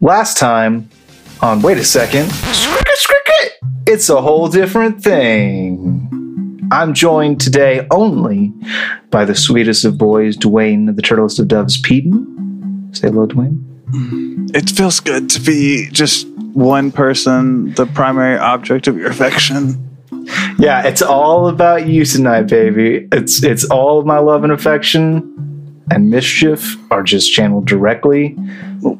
Last time on Wait a Second, it's a whole different thing. I'm joined today only by the sweetest of boys, Dwayne, the turtlest of doves, Peden. Say hello, Dwayne. It feels good to be just one person, the primary object of your affection. Yeah, it's all about you tonight, baby. It's it's all of my love and affection and mischief are just channeled directly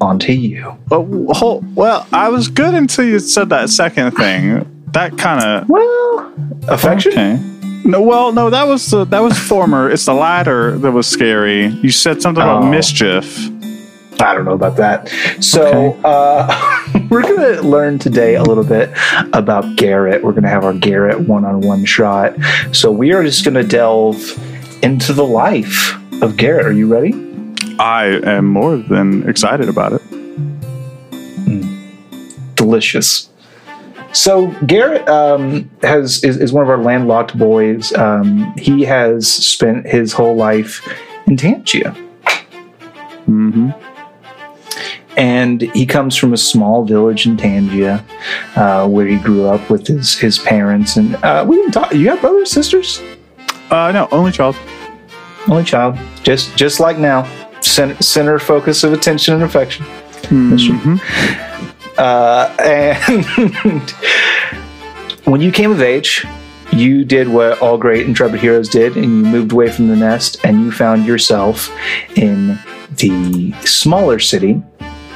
onto you. Oh, well, I was good until you said that second thing. That kind of well, affection. Okay. No, well, no, that was the that was former. It's the latter that was scary. You said something about Oh. mischief. I don't know about that. So Okay. uh, we're gonna learn today a little bit about Garrett. We're gonna have our Garrett one-on-one shot. So we are just gonna delve into the life of Garrett. Are you ready? I am more than excited about it. delicious. So Garrett um, has is, is one of our landlocked boys. Um, he has spent his whole life in Tangia, Mm-hmm. and he comes from a small village in Tangia, uh, where he grew up with his his parents. And uh, we didn't talk. You have brothers, sisters? Uh, no, only child. Only child, just just like now, center, center focus of attention and affection. Mhm. Uh, and when you came of age, you did what all great intrepid heroes did, and you moved away from the nest, and you found yourself in the smaller city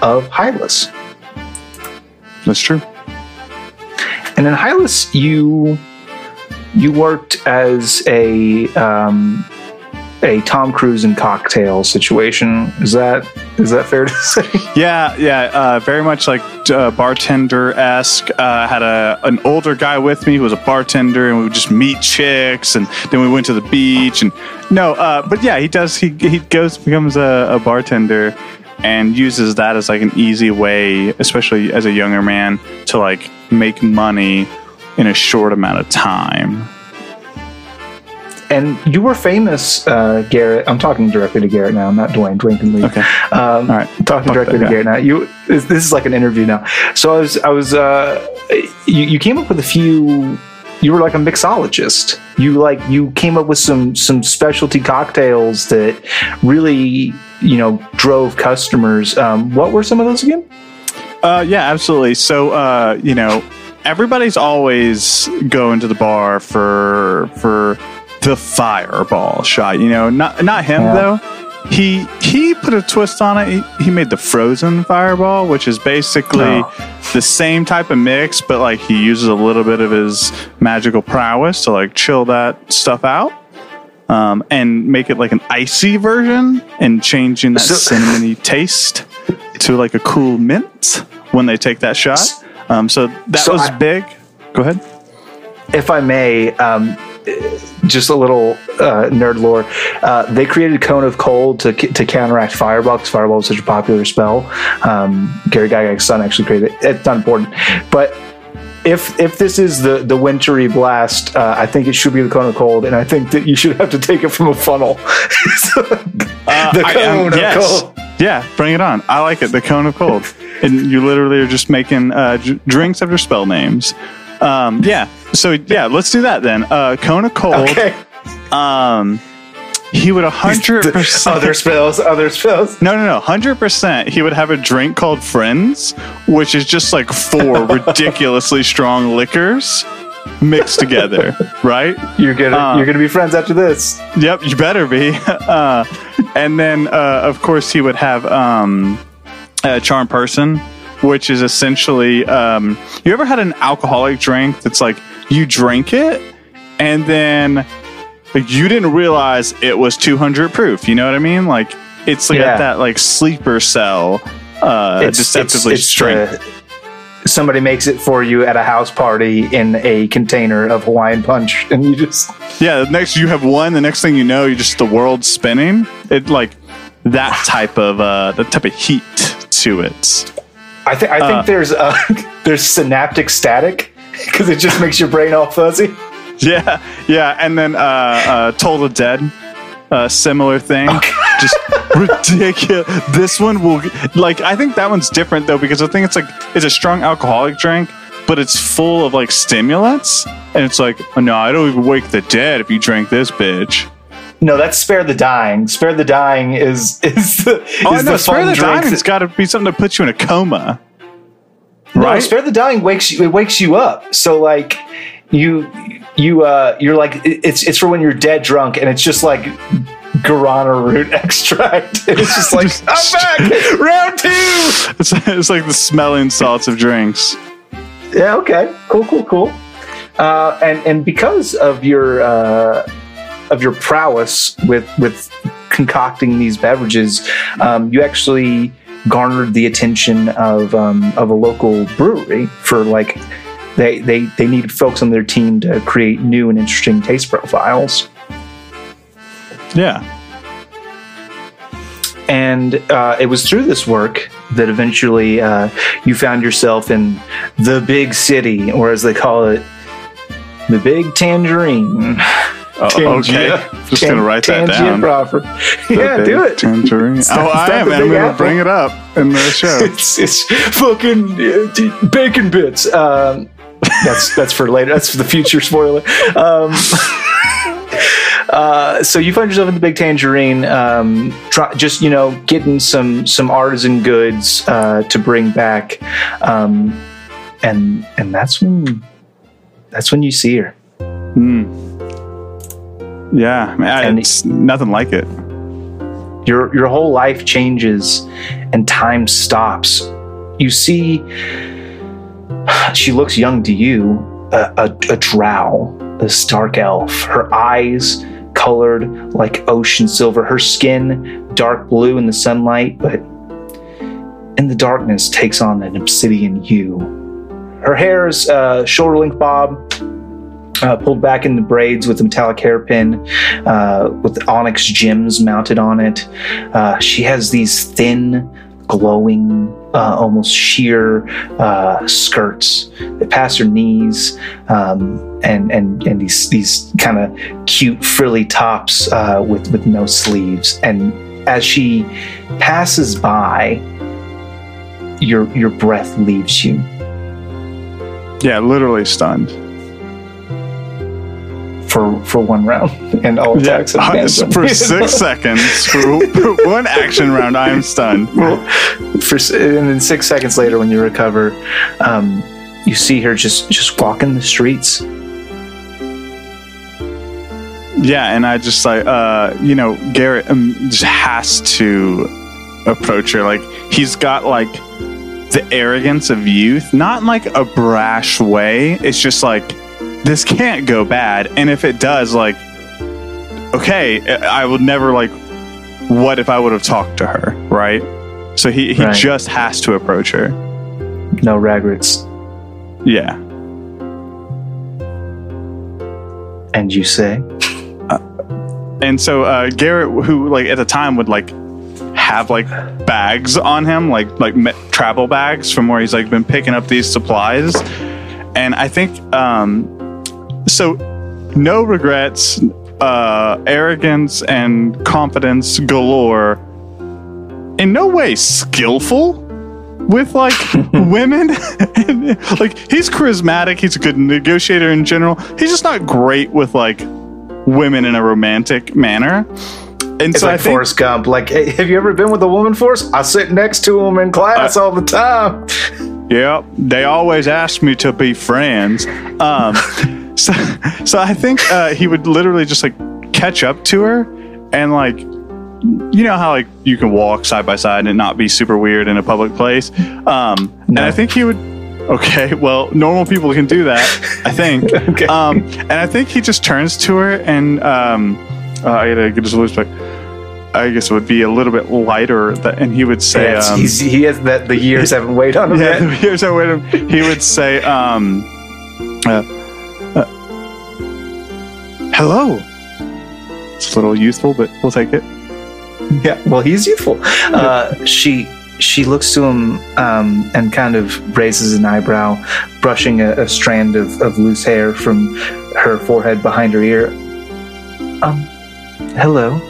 of Hylas. That's true. And in Hylas, you you worked as a um, a Tom Cruise and cocktail situation. Is that is that fair to say? Yeah, yeah, uh, very much like uh, bartender esque. Uh, had a an older guy with me who was a bartender, and we would just meet chicks, and then we went to the beach. And no, uh, but yeah, he does. He he goes becomes a, a bartender, and uses that as like an easy way, especially as a younger man, to like make money in a short amount of time. And you were famous, uh, Garrett. I'm talking directly to Garrett now, not Dwayne. Dwayne can leave. Okay. Um, All right. Talking Fuck directly to guy. Garrett now. You, this, this is like an interview now. So I was, I was, uh, you, you came up with a few. You were like a mixologist. You like you came up with some some specialty cocktails that really you know drove customers. Um, what were some of those again? Uh, yeah, absolutely. So, uh, you know, everybody's always going to the bar for for the fireball shot. You know, not not him Yeah. though. He he put a twist on it. He, he made the frozen fireball, which is basically Oh. the same type of mix, but like he uses a little bit of his magical prowess to like chill that stuff out. Um, and make it like an icy version and changing that So- cinnamony taste to like a cool mint when they take that shot. Um, so that So was I- big. Go ahead. if I may, um, just a little uh, nerd lore. Uh, they created Cone of Cold to to counteract Fireball because Fireball was such a popular spell. Um, Gary Gygax's son actually created it. It's not important, but. If, if this is the, the wintry blast, uh, I think it should be the cone of cold, and I think that you should have to take it from a funnel. the I- cone of yes. cold. Yeah, bring it on. I like it. The cone of cold, and you literally are just making uh, drinks after spell names. Um, yeah. So yeah, let's do that then. Uh, of cold. Okay. Um, he would a hundred percent. Other spells, other spells. No, no, no. Hundred percent. He would have a drink called Friends, which is just like four ridiculously strong liquors mixed together, right? You're gonna Uh, you're gonna be friends after this. Yep, you better be. Uh, and then, uh, of course, he would have um, a charm person, which is essentially um, you ever had an alcoholic drink that's like you drink it and then like, you didn't realize it was 200 proof. You know what I mean? Like it's like Yeah. that like sleeper cell, uh, deceptively strength. the- somebody makes it for you at a house party in a container of Hawaiian punch, and you just Yeah, the next you have one, the next thing you know, you're just the world spinning. It like that type of uh that type of heat to it. I think I think Uh. there's uh, there's synaptic static because it just makes your brain all fuzzy. Yeah, yeah, and then uh uh the Dead, uh similar thing. Just ridiculous. This one will like. I think that one's different though because I think it's like it's a strong alcoholic drink, but it's full of like stimulants, and it's like, oh, no, I don't even wake the dead if you drink this bitch. No, that's spare the dying. Spare the dying is is the Oh, is no, the spare fun the dying. It's got to be something to put you in a coma. No, right? spare the dying wakes you. It wakes you up. So like you you uh you're like it's it's for when you're dead drunk and it's just like guarana root extract. And it's just like I'm back round two. It's, it's like the smelling salts of drinks. Yeah. Okay. Cool. Cool. Cool. Uh, and and because of your uh, of your prowess with with concocting these beverages, um, you actually garnered the attention of um, of a local brewery for like they they they needed folks on their team to create new and interesting taste profiles. Yeah. And uh, it was through this work that eventually uh, you found yourself in the big city, or as they call it, the big tangerine. Uh, okay. Just gonna write that down. Crawford. Yeah, The do it. Tangerine. Oh, I am. and I'm going to bring it up in the show. It's, it's fucking uh, bacon bits. Um, that's that's for later. That's for the future spoiler. Um, uh, so you find yourself in the big tangerine, um, try, just you know, getting some some artisan goods uh, to bring back, um, and and that's when that's when you see her. Yeah. Man, And- it's nothing like it. your your whole life changes and time stops you see she looks young to you a, a, a drow a stark elf her eyes colored like ocean silver her skin dark blue in the sunlight but in the darkness takes on an obsidian hue her hair is uh, shoulder length bob uh, pulled back in the braids with a metallic hairpin uh, with onyx gems mounted on it. Uh, she has these thin, glowing, uh, almost sheer uh, skirts that pass her knees, um, and and and these these kind of cute frilly tops uh, with with no sleeves. And as she passes by, your your breath leaves you. Yeah, literally stunned. For, for one round and all attacks uh, for six seconds, for, for one action round, I am stunned. for and then six seconds later when you recover um, you see her just just walking the streets. Yeah, and I just like uh, you know, Garrett um, just has to approach her. Like he's got like the arrogance of youth, not in like a brash way. It's just like this can't go bad, and if it does, like okay, I would never like. What if I would have talked to her, right? So he he Right. just has to approach her. no regrets Yeah. and you say And so uh, Garrett, who like at the time would like have like bags on him, like like me- travel bags from where he's like been picking up these supplies, and I think um, so. No regrets, uh, arrogance, and confidence galore. In no way skillful with like women. And, like he's charismatic. He's a good negotiator in general. He's just not great with like women in a romantic manner. And it's so like I think, Forrest Gump. Like, hey, have you ever been with a woman, Forrest? I sit next to him in class all the time. yeah, they always ask me to be friends. Um, so, so I think uh, he would literally just like catch up to her and like, you know how like you can walk side by side and not be super weird in a public place. Um, And I think he would. Okay, well, normal people can do that. I think. Okay. Um, and I think he just turns to her and um, uh, I gotta get his voice back. I guess it would be a little bit lighter, that, and he would say, Yes, um, he has that. The years haven't weighed on him yeah, yet. here's how with him. He would say, um, uh, "Hello." It's a little youthful, but we'll take it. Yeah, well, he's youthful. Uh, she she looks to him um, and kind of raises an eyebrow, brushing a, a strand of, of loose hair from her forehead behind her ear. Um, hello.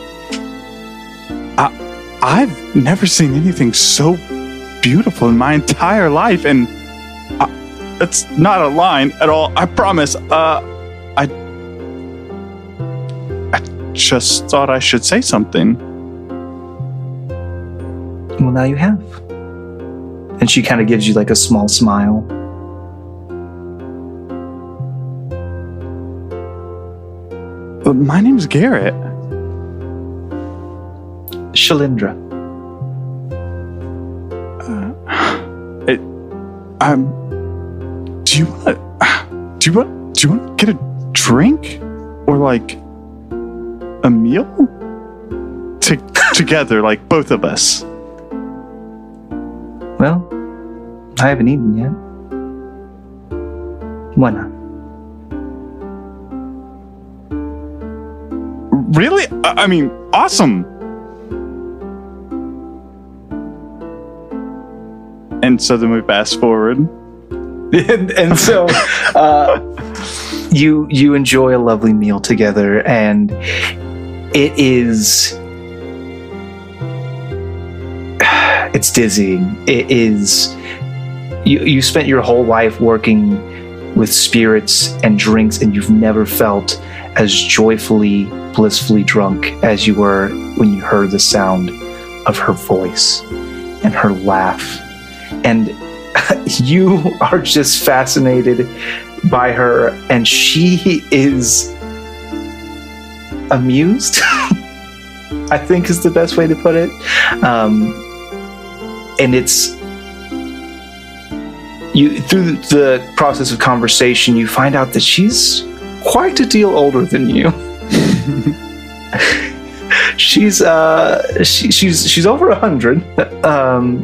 I've never seen anything so beautiful in my entire life, and I, it's not a line at all. I promise. Uh, just thought I should say something. Well, now you have. And she kind of gives you like a small smile. But my name's Garrett. Shalindra. Uh, It, um, do you want? Do you want? Do you want to get a drink or like a meal? To, together, like both of us. Well, I haven't eaten yet. Why not? Really? I, I mean, awesome. And so then we fast forward. and, and so uh, you you enjoy a lovely meal together and it is it's dizzying it is you you spent your whole life working with spirits and drinks and you've never felt as joyfully blissfully drunk as you were when you heard the sound of her voice and her laugh. And you are just fascinated by her and she is amused i think is the best way to put it. Um, and it's you through the process of conversation you find out that she's quite a deal older than you. She's uh she, she's she's over a hundred. Um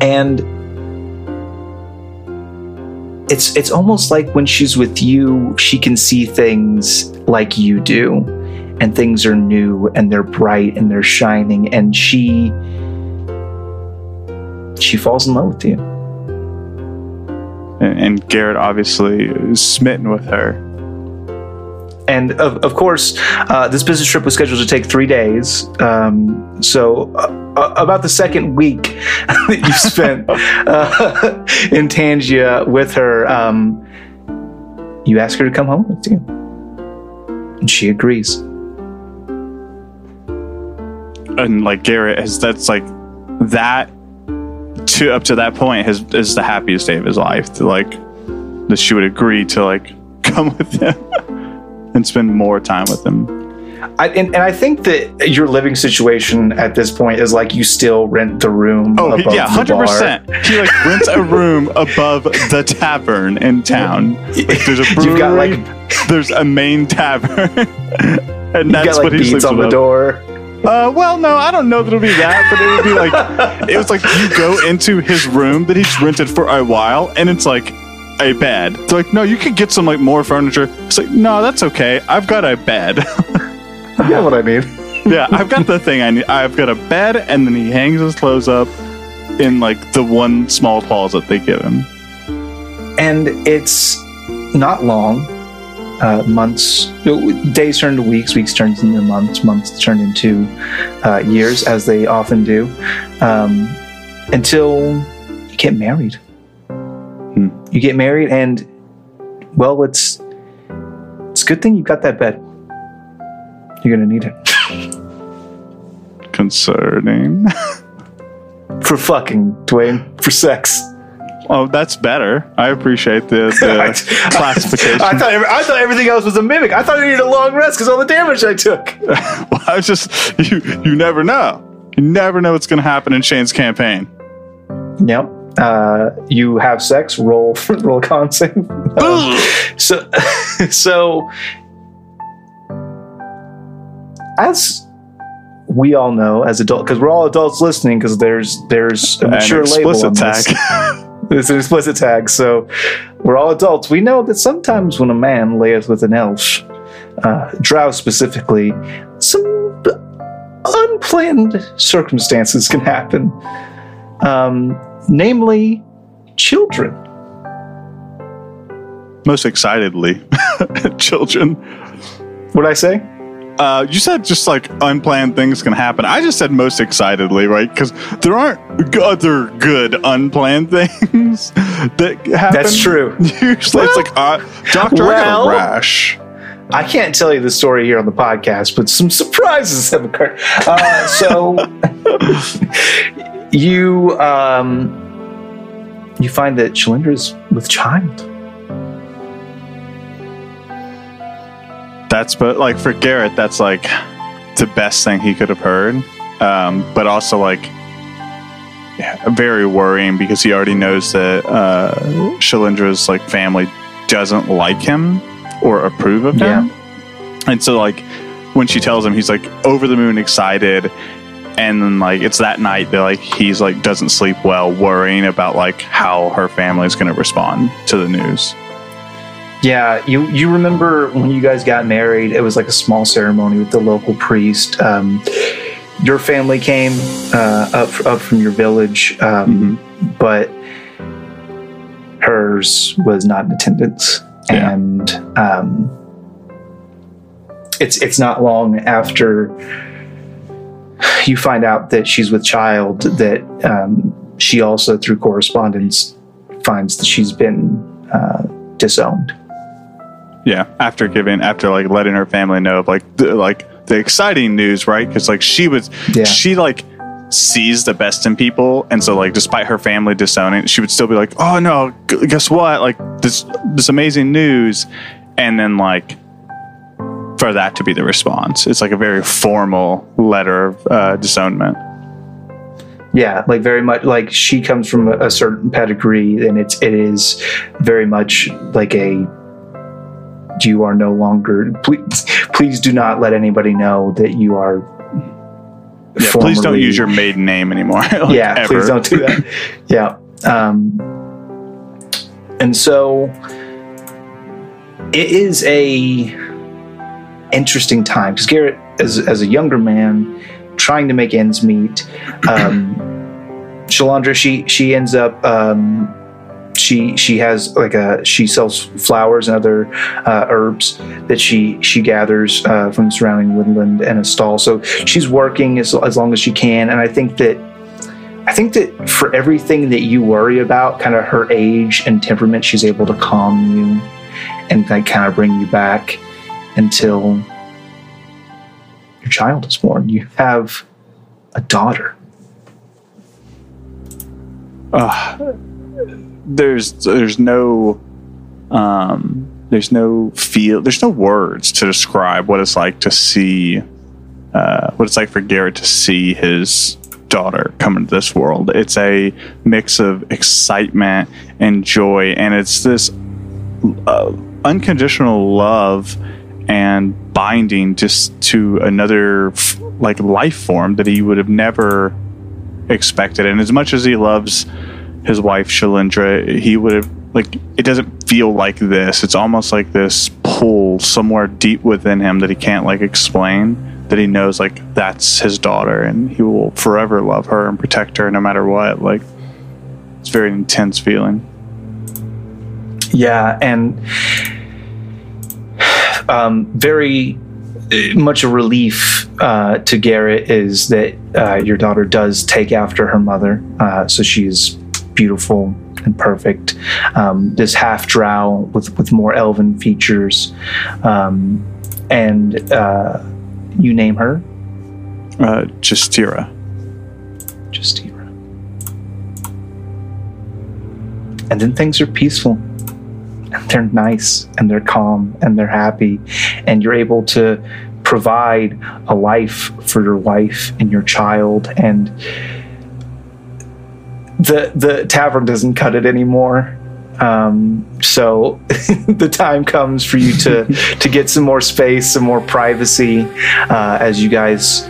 and it's it's almost like when she's with you she can see things like you do and things are new and they're bright and they're shining and she she falls in love with you. And, and Garrett obviously is smitten with her. and of, of course uh, this business trip was scheduled to take three days. Um, so uh, uh, about the second week that you spent uh, in tangia with her um, you ask her to come home with you. And she agrees And like Garrett has that's like that to up to that point has is the happiest day of his life. To like that she would agree to like come with him and spend more time with him. I, and, and I think that your living situation at this point is like you still rent the room. Oh above yeah, hundred percent. He like rents a room above the tavern in town. Like, there's a brewery. You've got like there's a main tavern, and that's got like what he sleeps on the door. Uh, well, no, I don't know that it'll be that, but it would be like it was like you go into his room that he's rented for a while, and it's like a bed. They're like, no, you could get some like more furniture. It's like, no, that's okay. I've got a bed. You know what I mean? yeah, I've got the thing I need. I've got a bed, and then he hangs his clothes up in like the one small closet they give him. and it's not long. Uh, months, days turn to weeks, weeks turn into months, months turn into uh, years, as they often do, um, until you get married. You get married, and well, it's it's a good thing you got that bed. You're gonna need it Concerning. for fucking Dwayne for sex. Oh, that's better. I appreciate the, the classification. I thought I thought everything else was a mimic. I thought I needed a long rest because all the damage I took. Well, I was just you. You never know. You never know what's going to happen in Shane's campaign. Yep. Uh, you have sex. Roll roll a con save. Um, so so as we all know as adult because we're all adults listening because there's there's a An mature label explicit on tag. this. It's an explicit tag. So we're all adults. We know that sometimes when a man layeth with an elf, uh, drow specifically, some unplanned circumstances can happen. Um, namely, children. Most excitedly, children. What I say? Uh, you said just like unplanned things can happen. I just said most excitedly, right? Because there aren't g- other good unplanned things that happen. That's true. Usually it's like, uh, Doctor, I got a rash. I can't tell you the story here on the podcast, but some surprises have occurred. Uh, so you um, you find that Shalindra's with child. That's but like for Garrett, that's like the best thing he could have heard. Um, but also like yeah, very worrying because he already knows that uh, Shalindra's like family doesn't like him or approve of him. And so like when she tells him, he's like over the moon excited. And then like it's that night that like he's like doesn't sleep well, worrying about like how her family is going to respond to the news. Yeah, you you remember when you guys got married? It was like a small ceremony with the local priest. Um, your family came uh, up up from your village, um, but hers was not in attendance, Yeah. and um, it's it's not long after you find out that she's with child that um, she also through correspondence finds that she's been uh, disowned. Yeah, after giving, after like letting her family know of like the, like the exciting news, right? Because like she was, Yeah. she like sees the best in people, and so like despite her family disowning, she would still be like, "Oh no, g- guess what? Like this this amazing news," and then like for that to be the response, it's like a very formal letter of uh, disownment. Yeah, like very much like she comes from a, a certain pedigree, and it's it is very much like a you are no longer please please do not let anybody know that you are Yeah, please don't use your maiden name anymore. like, yeah ever. please don't do that yeah um and so it is a interesting time because garrett as, as a younger man trying to make ends meet um shalandra she she ends up um she she has like a she sells flowers and other uh, herbs that she she gathers uh, from the surrounding woodland and a stall so she's working as, as long as she can and i think that I think that for everything that you worry about, kind of her age and temperament, she's able to calm you and like kind of bring you back until your child is born. You have a daughter. uh, there's there's no um there's no feel there's no words to describe what it's like to see uh, what it's like for Garrett to see his daughter come into this world. It's a mix of excitement and joy, and it's this uh, unconditional love and binding just to another like life form that he would have never expected. And as much as he loves his wife Shalindra, he would have like it doesn't feel like this. It's almost like this pull somewhere deep within him that he can't like explain. That he knows like that's his daughter, and he will forever love her and protect her no matter what. Like it's very intense feeling. Yeah, and um, very uh, much a relief uh, to Garrett is that uh, your daughter does take after her mother. Uh, so she's beautiful and perfect. Um, this half drow with, with more elven features. Um, and uh, you name her Uh, Justira. Justira. And then things are peaceful and they're nice and they're calm and they're happy and you're able to provide a life for your wife and your child and the the tavern doesn't cut it anymore um, so the time comes for you to to get some more space some more privacy uh, as you guys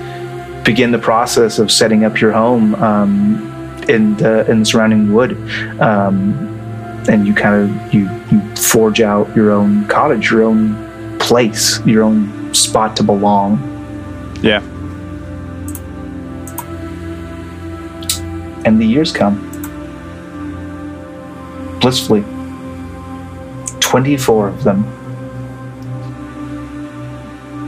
begin the process of setting up your home um, in the in the surrounding wood, um, and you kind of you you forge out your own cottage, your own place, your own spot to belong. Yeah. And the years come blissfully. Twenty-four of them.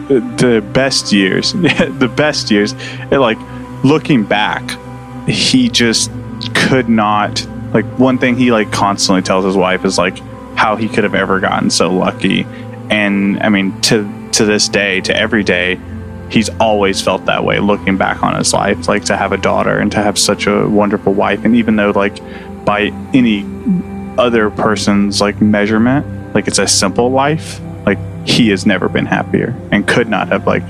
the best years, the best years. It, like looking back, he just could not. Like one thing he like constantly tells his wife is like how he could have ever gotten so lucky, and I mean to to this day, to every day, he's always felt that way. Looking back on his life, like to have a daughter and to have such a wonderful wife, and even though like by any other person's like measurement, like it's a simple life, like he has never been happier and could not have like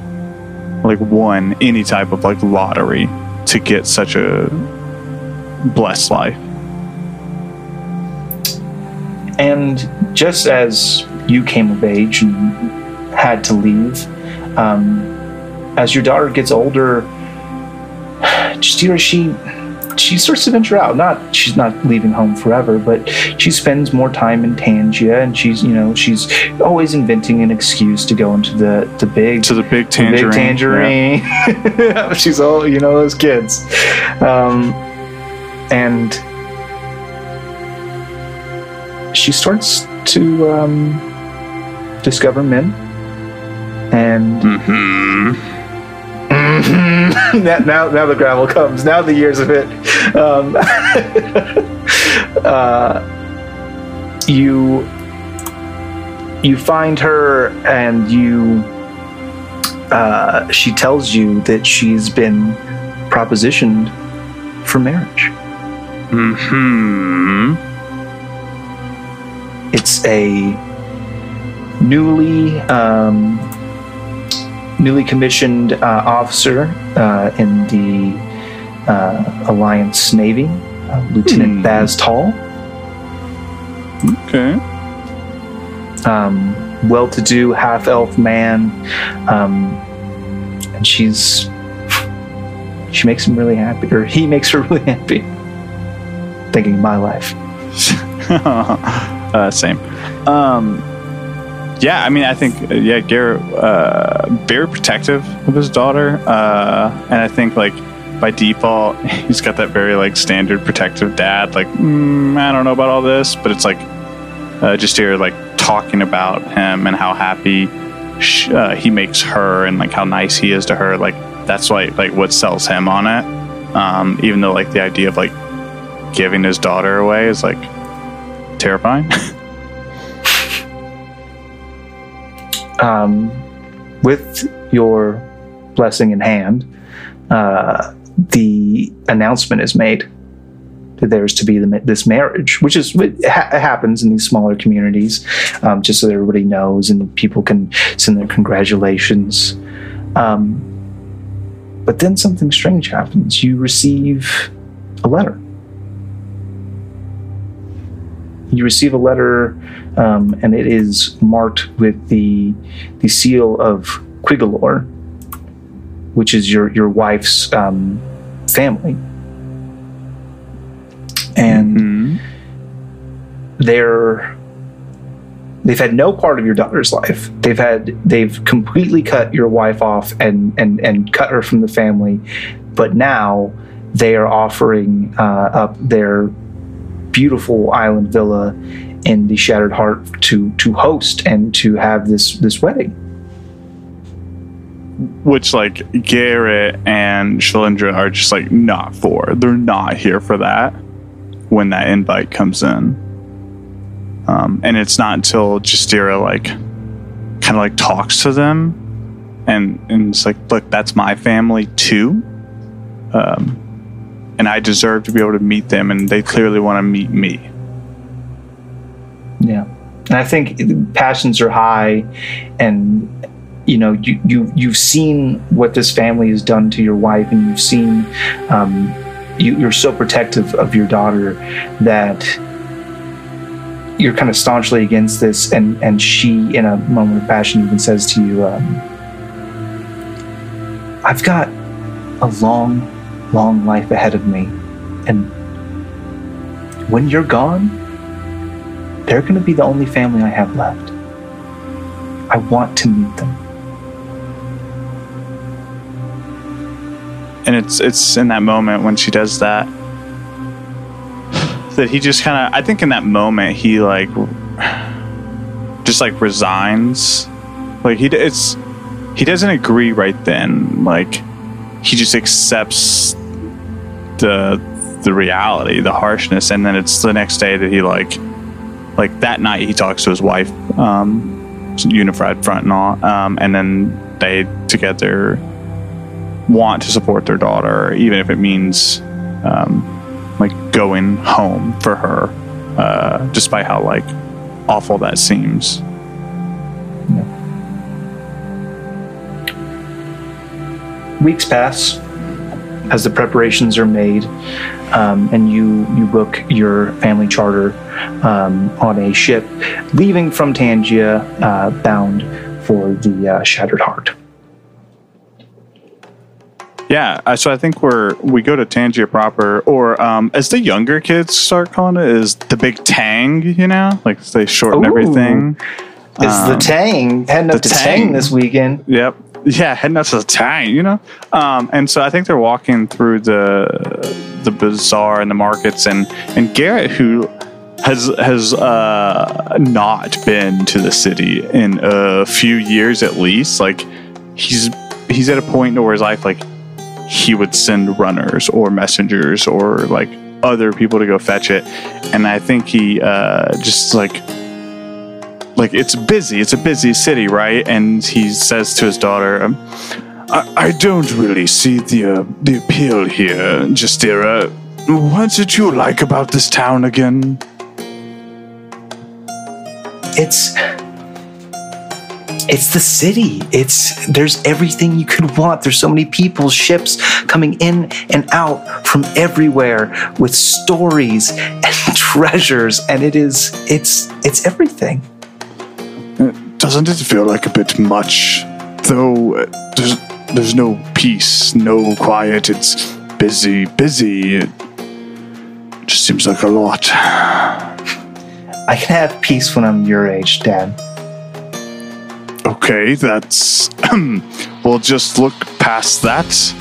like won any type of like lottery to get such a blessed life. And just as you came of age and had to leave, um, as your daughter gets older, Justira, she she starts to venture out. Not she's not leaving home forever, but she spends more time in Tangia, and she's you know she's always inventing an excuse to go into the the big To the big the tangerine. big tangerine. she's all you know those kids, um, and she starts to um, discover men, and hmm now, now, now the gravel comes. Now the years of it. Um, uh, you you find her, and you. Uh, she tells you that she's been propositioned for marriage. Hmm. It's a newly um, newly commissioned uh, officer uh, in the uh, Alliance Navy, uh, Lieutenant Hmm. Baz Tall. Okay. um, well-to-do half-elf man, um, and she's she makes him really happy, or he makes her really happy. Thinking of my life. uh, same. Um, yeah, I mean, I think uh, yeah, Garrett uh, very protective of his daughter, uh, and I think like by default he's got that very like standard protective dad. Like, mm, I don't know about all this, but it's like uh, just here like talking about him and how happy uh, he makes her and like how nice he is to her. Like that's why like what sells him on it. Um, even though like the idea of like giving his daughter away is like terrifying. um, with your blessing in hand, uh, the announcement is made that there's to be the, this marriage, which is it ha- happens in these smaller communities, um, just so that everybody knows and people can send their congratulations. Um, but then something strange happens. You receive a letter. You receive a letter, um, and it is marked with the the seal of Quigalore, which is your your wife's um, family, and Mhm. they're they've had no part of your daughter's life. They've had they've completely cut your wife off and and and cut her from the family, but now they are offering uh, up their beautiful island villa in the Shattered Heart to to host and to have this this wedding. Which like Garrett and Shalindra are just like not for. They're not here for that when that invite comes in. Um, and it's not until Justira like kind of like talks to them and and it's like, look, that's my family too. Um, and I deserve to be able to meet them and they clearly want to meet me. Yeah, and I think passions are high, and you know you you you've seen what this family has done to your wife, and you've seen um, you, you're so protective of your daughter that you're kind of staunchly against this, and and she, in a moment of passion, even says to you, um, "I've got a long, long life ahead of me, and when you're gone." They're going to be the only family I have left. I want to meet them. and it's it's in that moment when she does that that he just kind of i think in that moment he like just like resigns like he it's he doesn't agree right then. Like he just accepts the the reality, the harshness, and then it's the next day that he like like that night he talks to his wife, um, unified front and all, um, and then they together want to support their daughter, even if it means um, like going home for her, uh, despite how like awful that seems. Weeks pass as the preparations are made, um, and you you book your family charter um, on a ship leaving from Tangia, uh, bound for the uh, Shattered Heart. Yeah, so I think we're we go to Tangia proper, or um, as the younger kids start calling it, is the big Tang. You know, like they shorten Ooh. everything. It's the Um, Tang heading up to Tang. Tang. this weekend. Yep. Yeah, heading out to the town, you know. Um, and so I think they're walking through the the bazaar and the markets, and and Garrett, who has has uh, not been to the city in a few years at least, like he's he's at a point where his life like he would send runners or messengers or like other people to go fetch it, and I think he uh, just like like it's busy it's a busy city right and he says to his daughter um, I, I don't really see the uh, the appeal here justira what did you like about this town again It's it's the city. It's there's everything you could want. There's so many people, ships coming in and out from everywhere with stories and treasures, and it is it's it's everything. Doesn't it feel like a bit much though uh, there's there's no peace no quiet it's busy busy it just seems like a lot I can have peace when I'm your age, Dad. Okay, that's. we'll just look past that.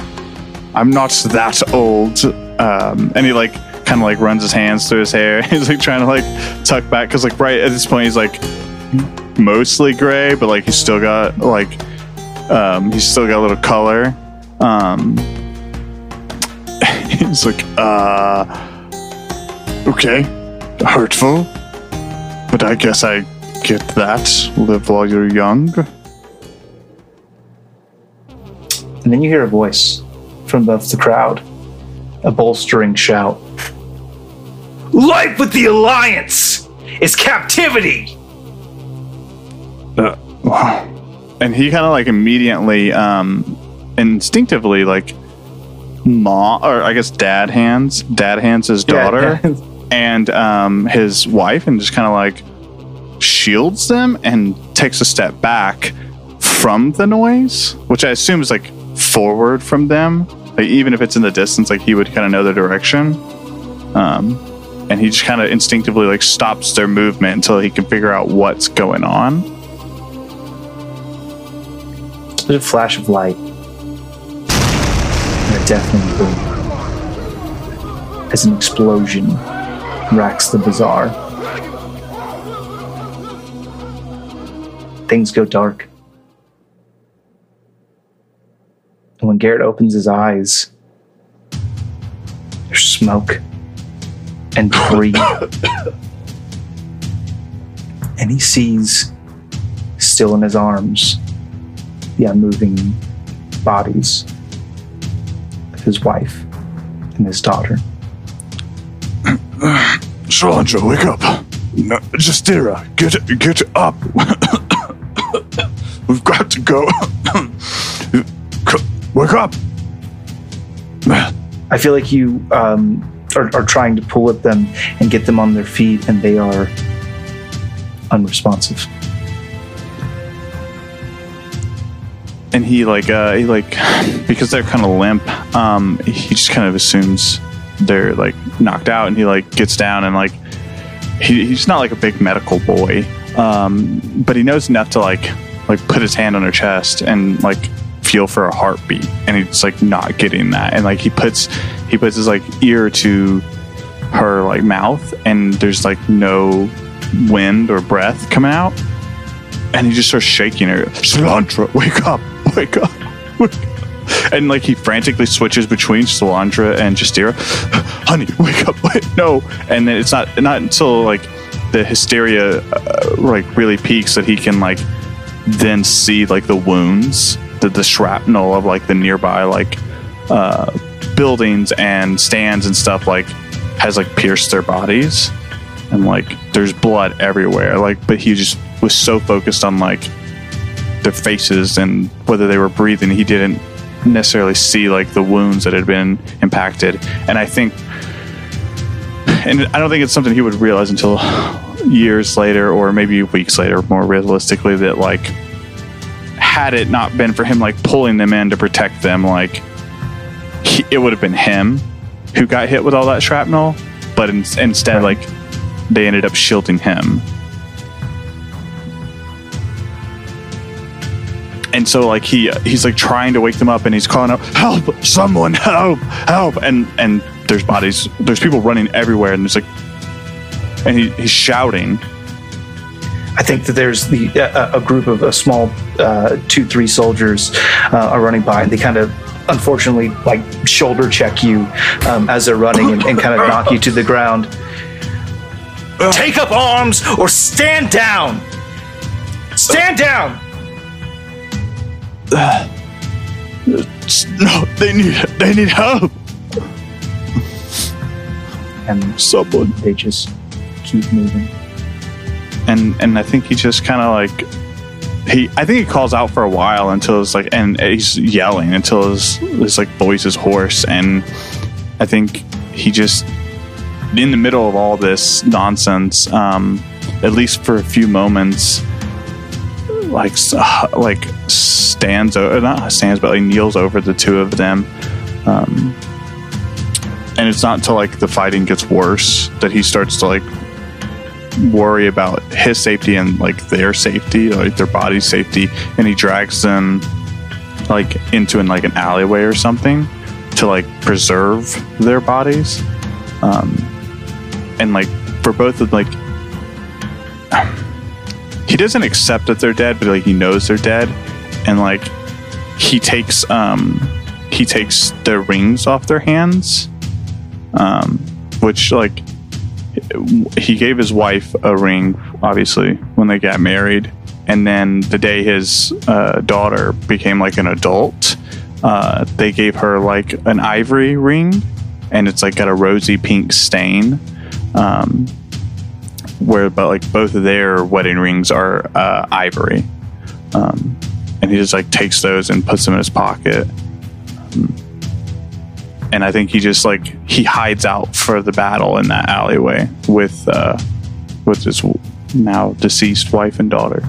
I'm not that old. Um, and he like kind of like runs his hands through his hair. he's like trying to like tuck back because like right at this point he's like mostly gray, but like he's still got like um, he's still got a little color. Um, he's like, uh, okay, hurtful, but I guess I get that. Live while you're young. And then you hear a voice from above the crowd, a bolstering shout. Life with the Alliance is captivity. Uh, and he kind of like immediately, um, instinctively, like, mom or I guess dad hands, dad hands his daughter and um, his wife, and just kind of like shields them and takes a step back from the noise, which I assume is like forward from them. Like even if it's in the distance, like he would kind of know the direction. Um, and he just kind of instinctively like stops their movement until he can figure out what's going on. There's a flash of light. And a deafening boom. As an explosion racks the bazaar. Things go dark. And when Garrett opens his eyes, there's smoke and debris. and he sees, still in his arms, the unmoving bodies of his wife and his daughter. Shalandra, wake up! No, Justira, get get up! We've got to go. wake up! I feel like you um, are, are trying to pull at them and get them on their feet, and they are unresponsive. And he like uh he like because they're kind of limp. Um, he just kind of assumes they're like knocked out, and he like gets down and like he, he's not like a big medical boy, um, but he knows enough to like like put his hand on her chest and like feel for a heartbeat, and he's like not getting that, and like he puts he puts his like ear to her like mouth, and there's like no wind or breath coming out, and he just starts shaking her. Cilantro, wake up! up. Wake. And like he frantically switches between Solandra and Justira. Honey, wake up! Wait, no. And then it's not not until like the hysteria uh, like really peaks that he can like then see like the wounds, the, the shrapnel of like the nearby like uh, buildings and stands and stuff like has like pierced their bodies and like there's blood everywhere like but he just was so focused on like their faces and whether they were breathing he didn't necessarily see like the wounds that had been impacted and i think and i don't think it's something he would realize until years later or maybe weeks later more realistically that like had it not been for him like pulling them in to protect them like he, it would have been him who got hit with all that shrapnel but in, instead Right. like they ended up shielding him and so like he he's like trying to wake them up and he's calling out help someone help help and and there's bodies there's people running everywhere and there's like and he, he's shouting I think that there's the uh, a group of a small uh, two three soldiers uh, are running by and they kind of unfortunately like shoulder check you um, as they're running and, and kind of knock you to the ground. Take up arms or stand down. Stand down. no they need they need help And someone they just keep moving. and and I think he just kind of like he I think he calls out for a while until it's like and he's yelling until his his like voice is hoarse and I think he just in the middle of all this nonsense um at least for a few moments like like stands over not stands but like kneels over the two of them um and it's not until like the fighting gets worse that he starts to like worry about his safety and like their safety, like their body's safety, and he drags them like into an like an alleyway or something to like preserve their bodies. Um, and like for both of like he doesn't accept that they're dead, but like he knows they're dead, and like he takes um he takes their rings off their hands, um, which like he gave his wife a ring, obviously, when they got married. And then the day his uh, daughter became like an adult, uh, they gave her like an ivory ring, and it's like got a rosy pink stain. Um, where, but like both of their wedding rings are uh, ivory, um, and he just like takes those and puts them in his pocket and I think he just like he hides out for the battle in that alleyway with uh, with his now deceased wife and daughter.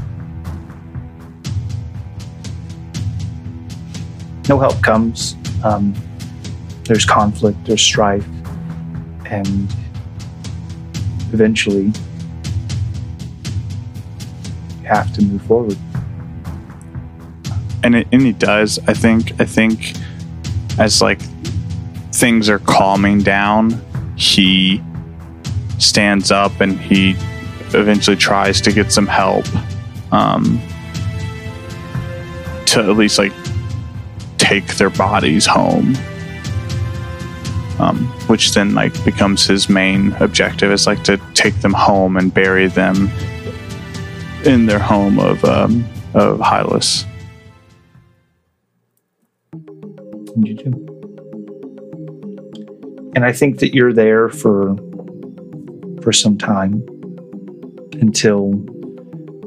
No help comes. Um, there's conflict. There's strife, and eventually have to move forward. and it, and he does. I think. I think as like things are calming down, he stands up and he eventually tries to get some help, um, to at least like take their bodies home. Um, which then like becomes his main objective is like to take them home and bury them in their home of um, of Hylas. And you do. And I think that you're there for for some time until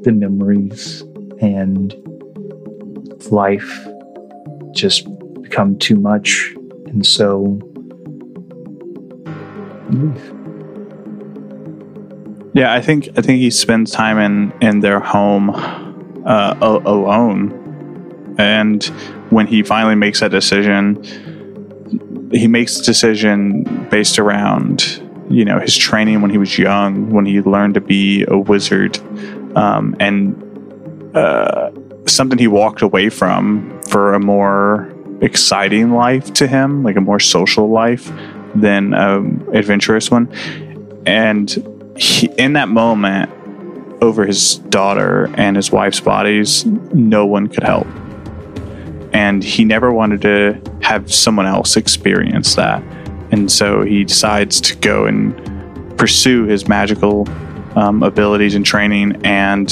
the memories and life just become too much, and so you leave. Yeah, I think I think he spends time in in their home uh, alone, and when he finally makes that decision, he makes the decision based around you know his training when he was young, when he learned to be a wizard, um, and uh, something he walked away from for a more exciting life to him, like a more social life than an adventurous one, and he, in that moment over his daughter and his wife's bodies no one could help and he never wanted to have someone else experience that. And so he decides to go and pursue his magical um, abilities and training and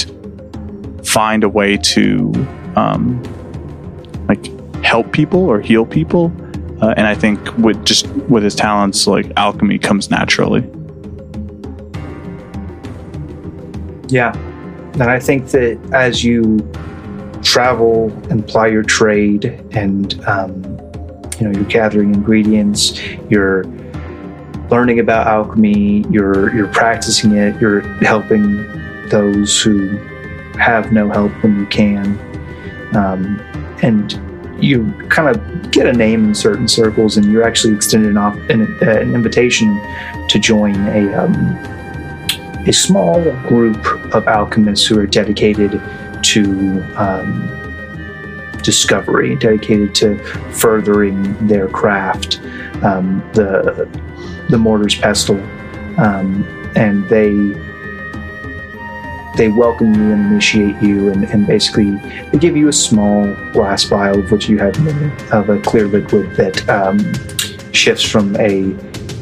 find a way to um, like help people or heal people. Uh, and I think with just with his talents, like alchemy comes naturally. Yeah. And I think that as you travel and ply your trade and um, you know you're gathering ingredients you're learning about alchemy you're you're practicing it you're helping those who have no help when you can um, and you kind of get a name in certain circles and you're actually extended an, op- an, an invitation to join a um, a small group of alchemists who are dedicated to um, discovery, dedicated to furthering their craft. Um, the the mortar's pestle, um, and they they welcome you and initiate you, and, and basically they give you a small glass vial of which you have of a clear liquid that um, shifts from a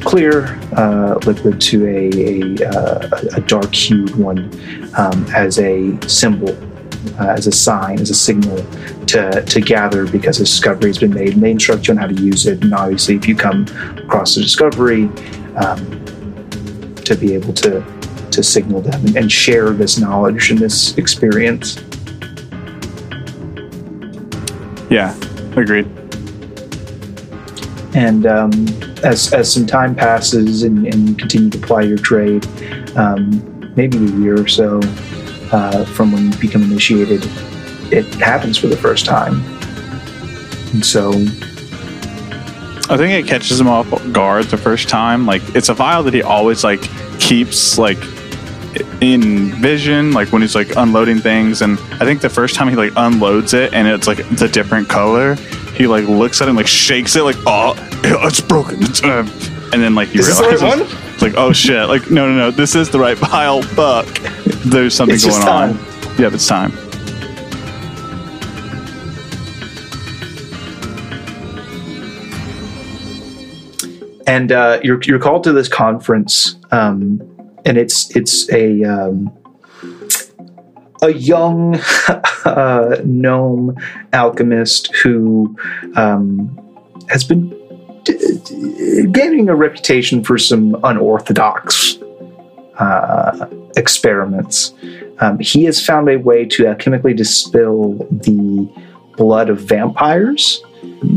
clear uh, liquid to a, a, uh, a dark hued one um, as a symbol uh, as a sign, as a signal to, to gather because a discovery has been made. And they instruct you on how to use it. And obviously, if you come across a discovery, um, to be able to to signal them and share this knowledge and this experience. Yeah, agreed. And um, as as some time passes and, and you continue to ply your trade, um, maybe a year or so, uh, from when you become initiated, it happens for the first time. And so. I think it catches him off guard the first time. Like, it's a vial that he always, like, keeps, like, in vision, like when he's like unloading things. And I think the first time he like unloads it and it's like the different color, he like looks at it and like shakes it, like, oh, it's broken. It's, uh, and then like he Is the right one? it's like, oh shit, like no, no, no, this is the right pile Fuck, there's something It's going on. Yep, it's time. and uh, you're you're called to this conference, um, and it's it's a um, a young uh, gnome alchemist who um, has been d- d- gaining a reputation for some unorthodox uh, experiments. Um, he has found a way to alchemically distill the blood of vampires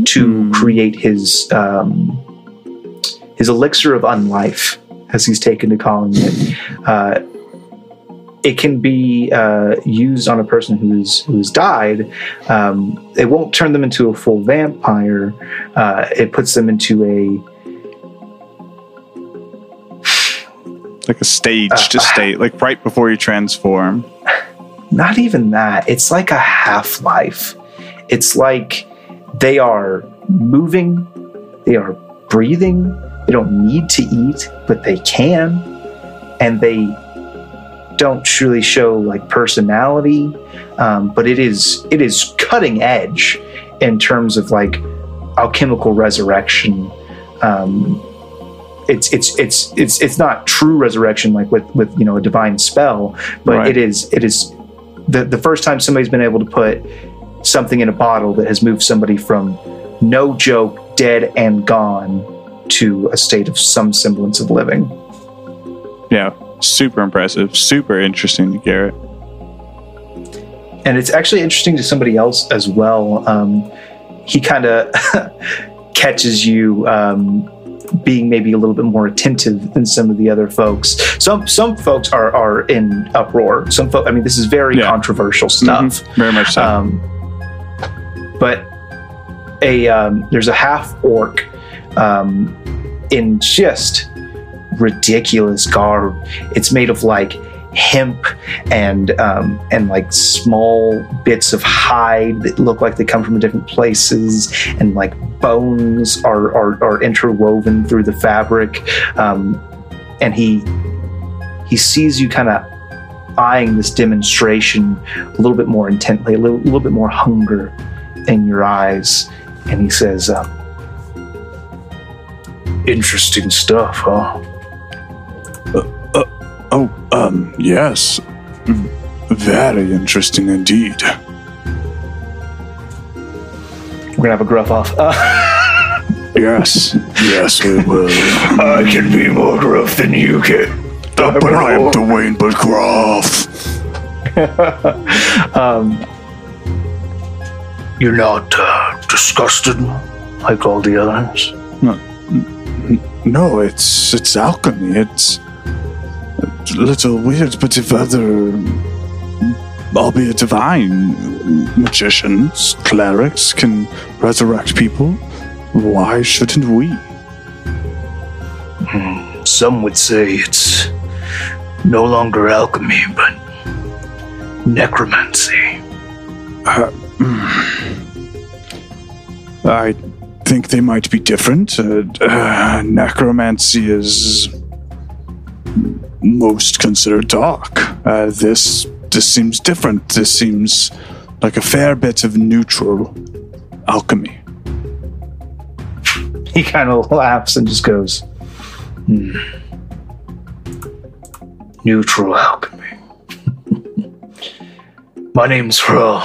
to Mm. create his um, his elixir of unlife, as he's taken to calling it. Uh, it can be uh, used on a person who's who's died. Um, it won't turn them into a full vampire. Uh, it puts them into a Like a staged Uh, state, like right before you transform. not even that. It's like a half life. It's like they are moving, they are breathing, they don't need to eat, but they can, and they don't truly show like personality. Um, but it is it is cutting edge in terms of like alchemical resurrection. Um, it's it's it's it's it's not true resurrection like with with you know a divine spell, but Right. it is it is the the first time somebody's been able to put something in a bottle that has moved somebody from no joke dead and gone to a state of some semblance of living. Yeah, super impressive, super interesting to Garrett. and it's actually interesting to somebody else as well. Um, he kind of catches you um, being maybe a little bit more attentive than some of the other folks. Some some folks are are in uproar. Some folks, I mean, this is very Yeah. controversial stuff. Mhm, Very much so. Um, but a um, there's a half orc um, in just ridiculous garb. It's made of like hemp and um, and like small bits of hide that look like they come from different places, and like bones are are, are interwoven through the fabric. Um, and he he sees you kind of eyeing this demonstration a little bit more intently, a little, little bit more hunger in your eyes, and he says, um, "Interesting stuff, huh?" Oh, um, yes. Very interesting indeed. We're gonna have a gruff off. Uh, Yes, yes, we will. I can be more gruff than you can. but I am Dwayne Bullcroft. You're not uh, disgusted like all the others. No, no, it's it's alchemy. It's a little weird, but if other, albeit divine magicians, clerics can resurrect people, why shouldn't we? Some would say it's no longer alchemy, but necromancy. I think they might be different. Uh, uh, necromancy is most considered dark. Uh, this this seems different. This seems like a fair bit of neutral alchemy. He kind of laughs and just goes, "Hmm. Neutral alchemy. My name's Hurl.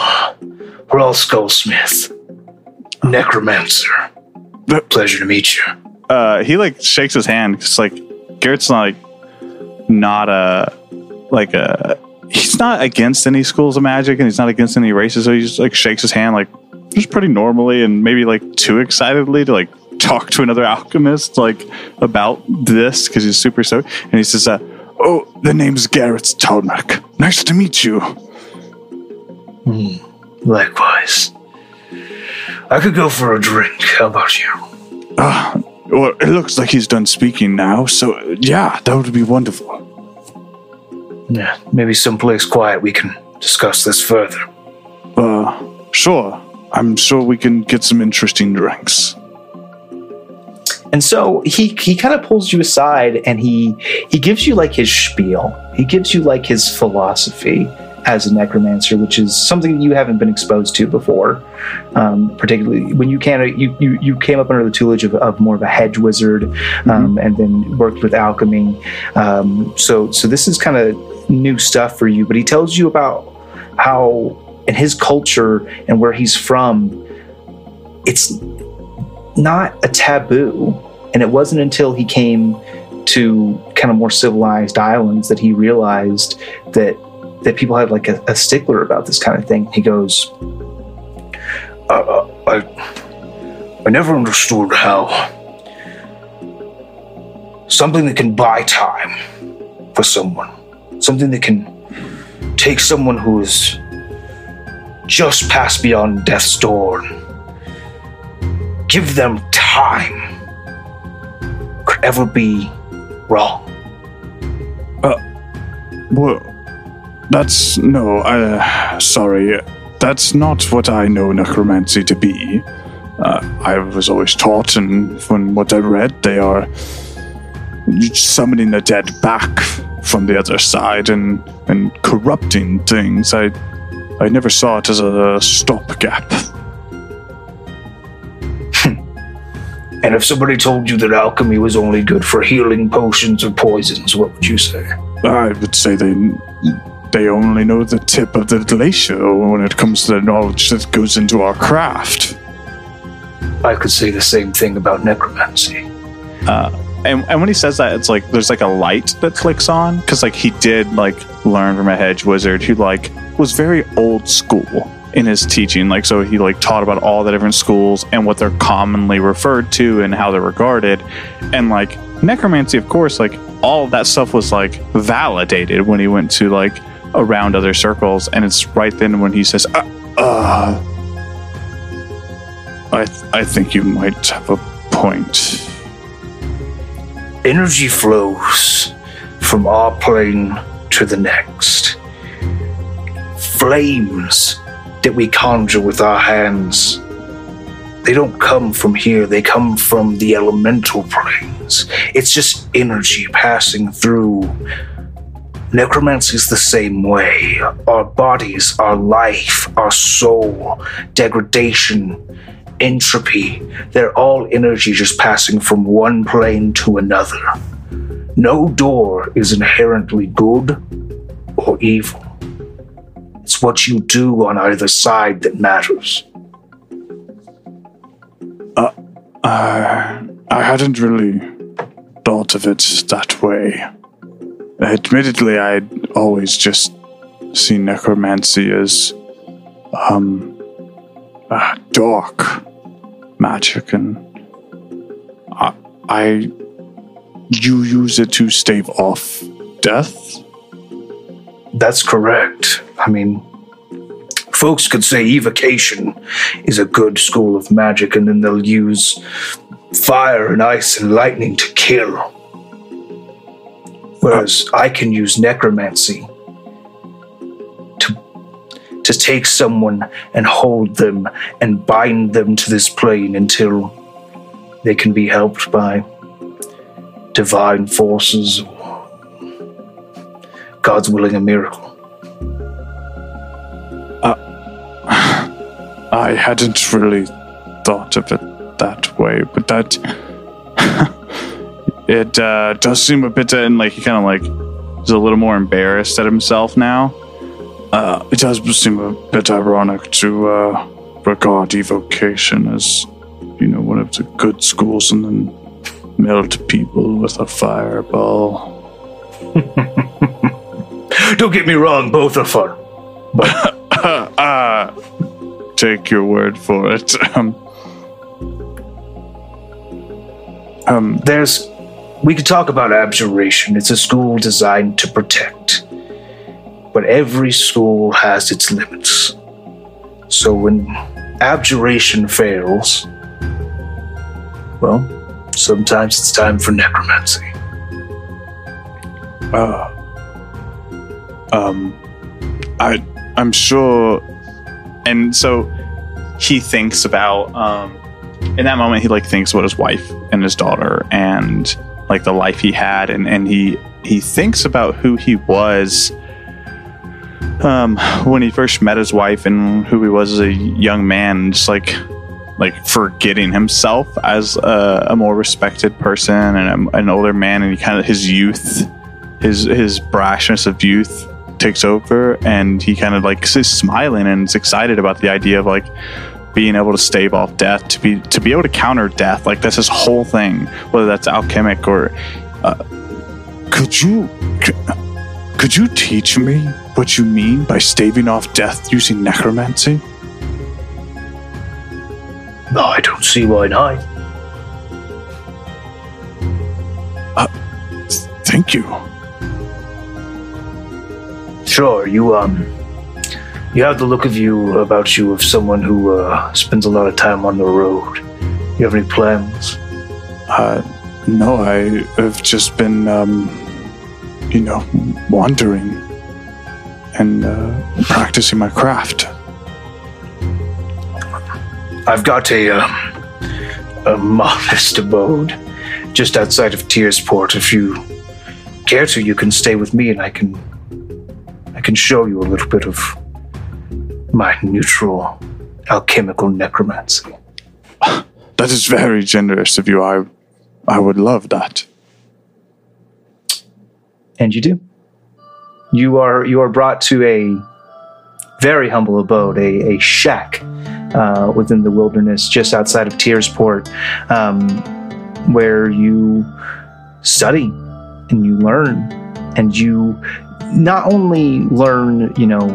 Hurl Skullsmith. Necromancer. Pleasure to meet you. uh, he like shakes his hand It's like Garrett's not like not a like a he's not against any schools of magic and he's not against any races so he just like shakes his hand like just pretty normally and maybe like too excitedly to like talk to another alchemist like about this because he's super so and he says uh, oh the name's Garrett Tarmac nice to meet you Mm, Likewise. I could go for a drink. How about you? uh, well it looks like he's done speaking now so yeah that would be wonderful Yeah, maybe someplace quiet we can discuss this further. Uh, sure. I'm sure we can get some interesting drinks. And so he he kind of pulls you aside and he he gives you like his spiel. He gives you like his philosophy as a necromancer, which is something you haven't been exposed to before. Um, particularly when you of you, you you came up under the tutelage of, of more of a hedge wizard, um, and then worked with alchemy. Um, so so this is kind of new stuff for you. But he tells you about how in his culture and where he's from, it's not a taboo. And it wasn't until he came to kind of more civilized islands that he realized that that people had like a, a stickler about this kind of thing. He goes, uh, I I never understood how something that can buy time for someone, something that can take someone who is just passed beyond death's door give them time could ever be wrong. Uh, Well, that's no. Uh, sorry, that's not what I know necromancy to be. Uh, I was always taught, and from what I read, they are summoning the dead back from the other side and and corrupting things. I I never saw it as a stopgap. And if somebody told you that alchemy was only good for healing potions or poisons, what would you say? I would say they they only know the tip of the glacier when it comes to the knowledge that goes into our craft. I could say the same thing about necromancy. Uh, and, and when he says that, it's like there's like a light that clicks on because like he did like learn from a hedge wizard who like was very old school in his teaching. Like so he like taught about all the different schools and what they're commonly referred to and how they're regarded. And like necromancy, of course, like all of that stuff was like validated when he went to like around other circles. And it's right then when he says, uh, uh I th- I think you might have a point. Energy flows from our plane to the next. Flames that we conjure with our hands. They don't come from here, they come from the elemental planes. It's just energy passing through Necromancy is the same way. Our bodies, our life, our soul, degradation, entropy, they're all energy just passing from one plane to another. No door is inherently good or evil. It's what you do on either side that matters. Uh, I hadn't really thought of it that way. Admittedly, I'd always just seen necromancy as, um, uh, dark magic, and I, I, you use it to stave off death. That's correct. I mean, folks could say evocation is a good school of magic, and then they'll use fire and ice and lightning to kill. Whereas I can use necromancy to to take someone and hold them and bind them to this plane until they can be helped by divine forces or God's willing a miracle. Uh, I hadn't really thought of it that way, but that it uh, does seem a bit, and like he kind of like is a little more embarrassed at himself now. Uh, it does seem a bit ironic to uh, regard evocation as, you know, one of the good schools, and then melt people with a fireball. Don't get me wrong, both are fun. uh, take your word for it. Um, um, There's we could talk about abjuration. It's a school designed to protect. But every school has its limits. So when abjuration fails, well, sometimes it's time for necromancy. uh, um, I, I'm sure, and so he thinks about, um, in that moment, he like thinks about his wife and his daughter and like the life he had, and and he he thinks about who he was. Um, when he first met his wife and who he was as a young man, just like like forgetting himself as a, a more respected person and a, an older man, and he kind of his youth, his his brashness of youth takes over, and he kind of like is smiling and is excited about the idea of like being able to stave off death, to be to be able to counter death. Like that's his whole thing, whether that's alchemic or. Uh, could you could, could you teach me what you mean by staving off death using necromancy? No, I don't see why not. Thank you. Sure, you um you have the look of you about you of someone who uh, spends a lot of time on the road. You have any plans? Uh, no, I have just been, um, you know, wandering and uh, practicing my craft. I've got a um, a modest abode just outside of Tearsport. If you care to, you can stay with me, and I can I can show you a little bit of my neutral alchemical necromancy. That is very generous of you. I, I would love that. and you do. You are you are brought to a very humble abode, a, a shack uh, within the wilderness, just outside of Tearsport, um, where you study and you learn, and you not only learn, you know,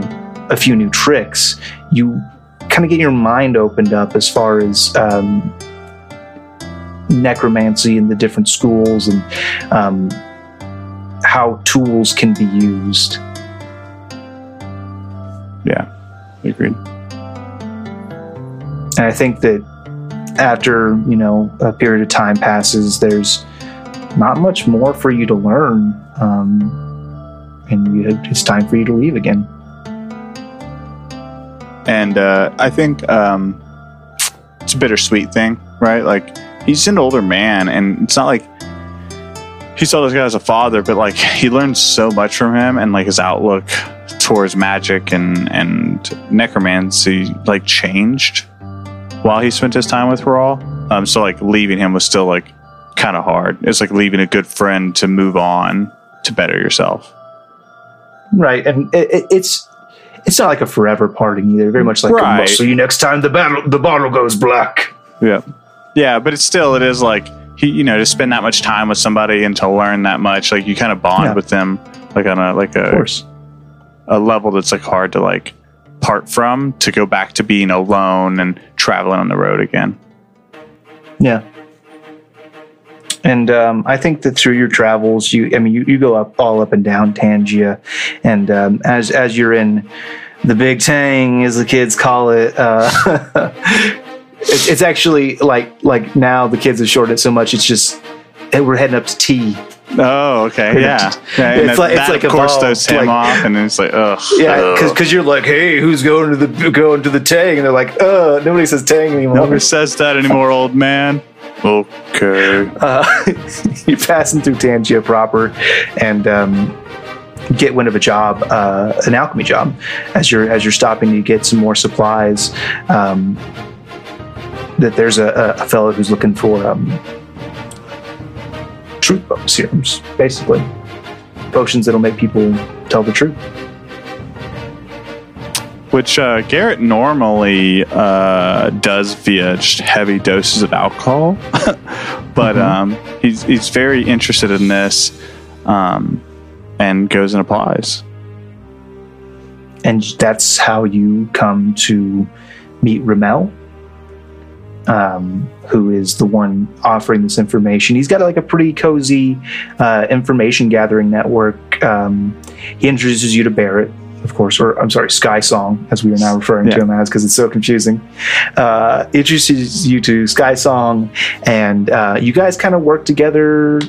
a few new tricks, you kind of get your mind opened up as far as um, necromancy and the different schools and um, how tools can be used. Yeah, agreed. And I think that after, you know, a period of time passes, there's not much more for you to learn. Um, and you, it's time for you to leave again. And uh, I think um, it's a bittersweet thing, right? Like he's an older man, and it's not like he saw this guy as a father, but like he learned so much from him, and like his outlook towards magic and and necromancy like changed while he spent his time with Raw. Um, so like leaving him was still like kind of hard. It's like leaving a good friend to move on to better yourself. Right, and it, it, it's it's not like a forever parting either. Very much like Right. See you next time the battle the bottle goes black. Yeah. Yeah, but it's still it is like he you know to spend that much time with somebody and to learn that much like you kind of bond Yeah. with them like on a like a a level that's like hard to like part from to go back to being alone and traveling on the road again. Yeah. And um, I think that through your travels, you I mean you, you go up all up and down Tangia, and um, as as you're in the Big Tang, as the kids call it, uh, it's, it's actually like like now the kids have shortened it so much. It's just we're heading up to T. Oh, okay, yeah. yeah It's that, like- it's like of course evolved, throws him like- off, and it's like, ugh. Yeah, because you're like, hey, who's going to the going to the Tang? And they're like, uh, nobody says Tang anymore. Nobody says that anymore, old man. Okay. uh, you're passing through Tangia proper and um, get wind of a job, uh, an alchemy job. As you're as you're stopping to get some more supplies, um, that there's a, a- fellow who's looking for um, truth serums, basically potions that'll make people tell the truth. Which uh, Garrett normally uh, does via just heavy doses of alcohol, but um, he's he's very interested in this, um, and goes and applies. and that's how you come to meet Ramel, um, who is the one offering this information. He's got like a pretty cozy uh, information gathering network. Um, he introduces you to Barrett, of course, or I'm sorry, Sky Song, as we are now referring to him as, because it's so confusing. Uh, introduces you to Sky Song, and uh, you guys kind of work together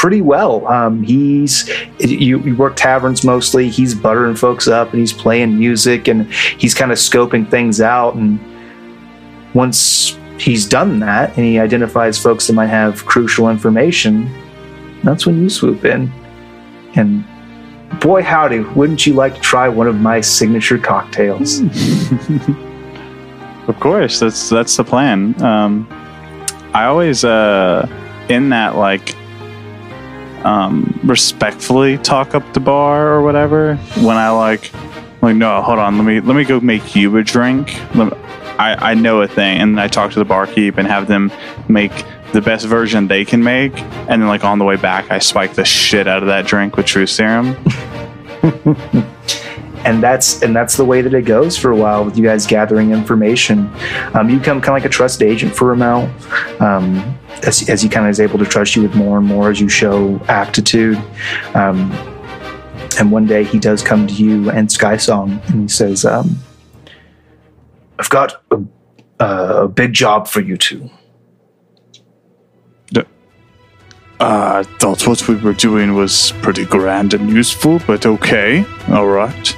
pretty well. Um, he's you, you work taverns mostly. He's buttering folks up and he's playing music and he's kind of scoping things out. And once he's done that and he identifies folks that might have crucial information, that's when you swoop in. And boy, howdy, wouldn't you like to try one of my signature cocktails? Of course, that's that's the plan. Um, I always uh, in that like um, respectfully talk up the bar or whatever when I like like no hold on let me let me go make you a drink. Me- I I know a thing and I talk to the barkeep and have them make the best version they can make and then like on the way back I spike the shit out of that drink with True serum. and that's and that's the way that it goes for a while with you guys gathering information. Um, you become kind of like a trust agent for Ramel, um, as as he kind of is able to trust you with more and more as you show aptitude. Um, and one day he does come to you and Sky Song, and he says, um, I've got a, a big job for you two. Uh, I thought what we were doing was pretty grand and useful, but okay, all right.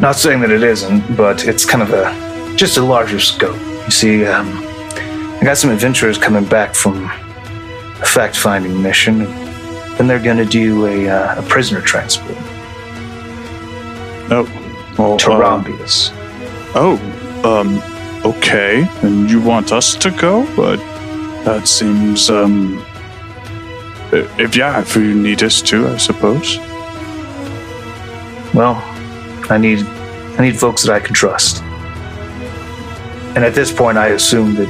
Not saying that it isn't, but it's kind of a just a larger scope. You see, um, I got some adventurers coming back from a fact-finding mission, and then they're going to do a, uh, a prisoner transport Oh, well, to uh, Rambius. oh, um, okay. And you want us to go? But that seems, um, if yeah, if you need us to, I suppose. Well, I need I need folks that I can trust. And at this point, I assume that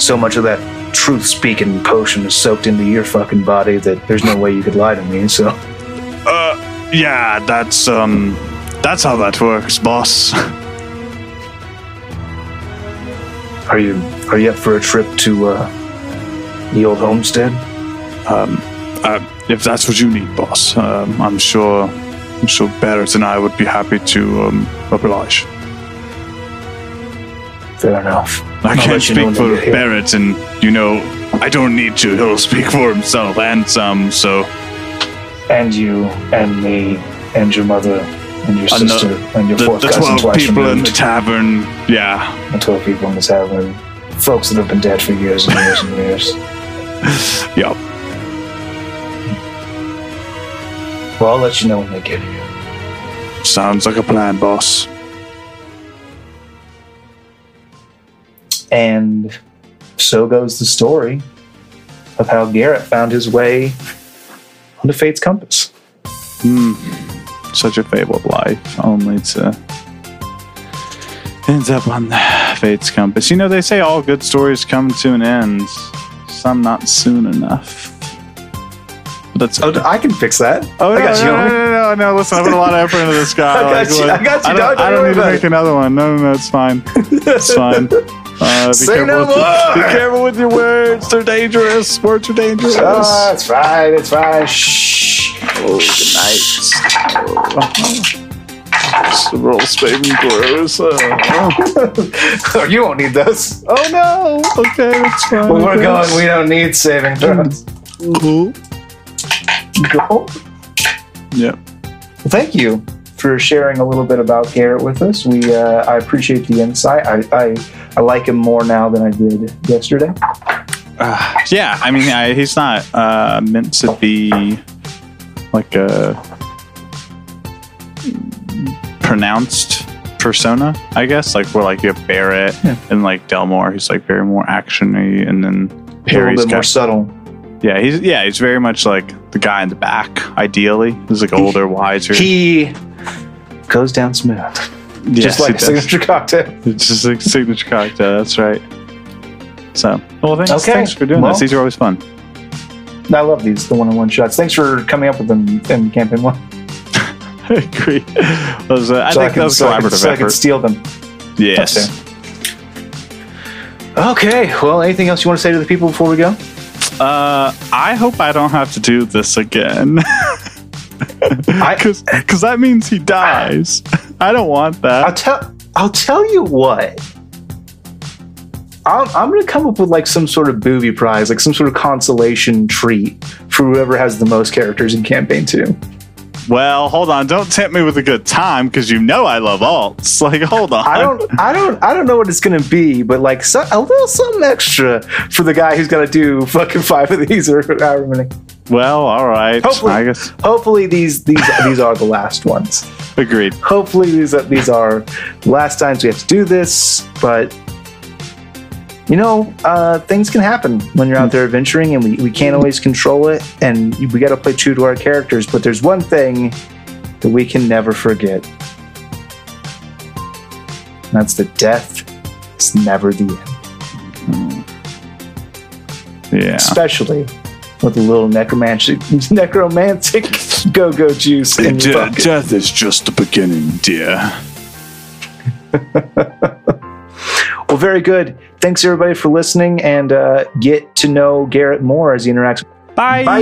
so much of that truth-speaking potion is soaked into your fucking body that there's no way you could lie to me. So, Uh, yeah, that's um, that's how that works, boss. are you are you up for a trip to uh, the old homestead? um, uh, if that's what you need, boss, um, I'm sure, I'm sure Barrett and I would be happy to um, oblige. Fair enough. I I'll can't let you know speak for. Barrett, and you know, I don't need to. He'll speak for himself and some. So And you, and me, and your mother, and your And the- sister, and your the, fourth the cousin twelve people in the tavern, yeah, the twelve people in the tavern, folks that have been dead for years and years and years. yeah. Well, I'll let you know when they get here. Sounds like a plan, boss. And so goes the story of how Garrett found his way onto Fate's Compass. Hmm. Such a fabled life, only to ends up on Fate's compass. You know, they say all good stories come to an end. Some not soon enough. That's Oh, I can fix that. Oh, I no, got you. no, homie. no, no, no, no, Listen, I put a lot of effort into this guy. I got you, I got you, I don't, I don't need to make it. another one. No, no, no, it's fine. It's fine. Uh, be Say careful no more. be careful with your words. They're dangerous. Words are dangerous. Oh, it's fine. It's fine. Shh. Oh, good night. Oh. Roll saving throws. Uh, Oh, you won't need those. oh no. Okay, that's fine. When we're going, we don't need saving throws. Cool. Yep. Well, thank you for sharing a little bit about Garrett with us. We uh, I appreciate the insight. I, I I like him more now than I did yesterday. Uh, yeah, I mean, I, he's not uh, meant to be like a pronounced persona, I guess. Like we're like you have Barrett Yeah. and like Delmore, who's like very more actiony, and then A little bit more subtle. Yeah, he's yeah, he's very much like the guy in the back. Ideally, he's like older, wiser. He goes down smooth, Yes, just like a does. signature cocktail. It's just like signature cocktail. That's right. So, well, thanks, Okay, thanks for doing well- this. These are always fun. I love these the one-on-one shots. Thanks for coming up with them in campaign one. I agree. Those, uh, I So think that was so I can- collaborative so I can effort. steal them. Yes. Okay. Well, anything else you want to say to the people before we go? Uh, I hope I don't have to do this again. I- Because that means he dies. I don't want that. I'll tell. I'll tell you what. I'm, I'm going to come up with like some sort of booby prize, like some sort of consolation treat for whoever has the most characters in campaign two. Well, hold on. Don't tempt me with a good time because you know I love alts. Like, hold on. I don't. I don't. I don't know what it's going to be, but like so, a little something extra for the guy who's to do fucking five of these or however many. Well, all right. Hopefully- I guess. Hopefully these these these are the last ones. Agreed. hopefully these are, these are last times we have to do this but you know uh, things can happen when you're out there adventuring and we, we can't always control it and we got to play true to our characters but there's one thing that we can never forget. And that's that death. Is never the end. Yeah. especially with a little necromantic necromantic go-go juice in death is just the beginning, dear. Well, very good. Thanks everybody for listening and uh, get to know Garrett more as he interacts. Bye. Bye.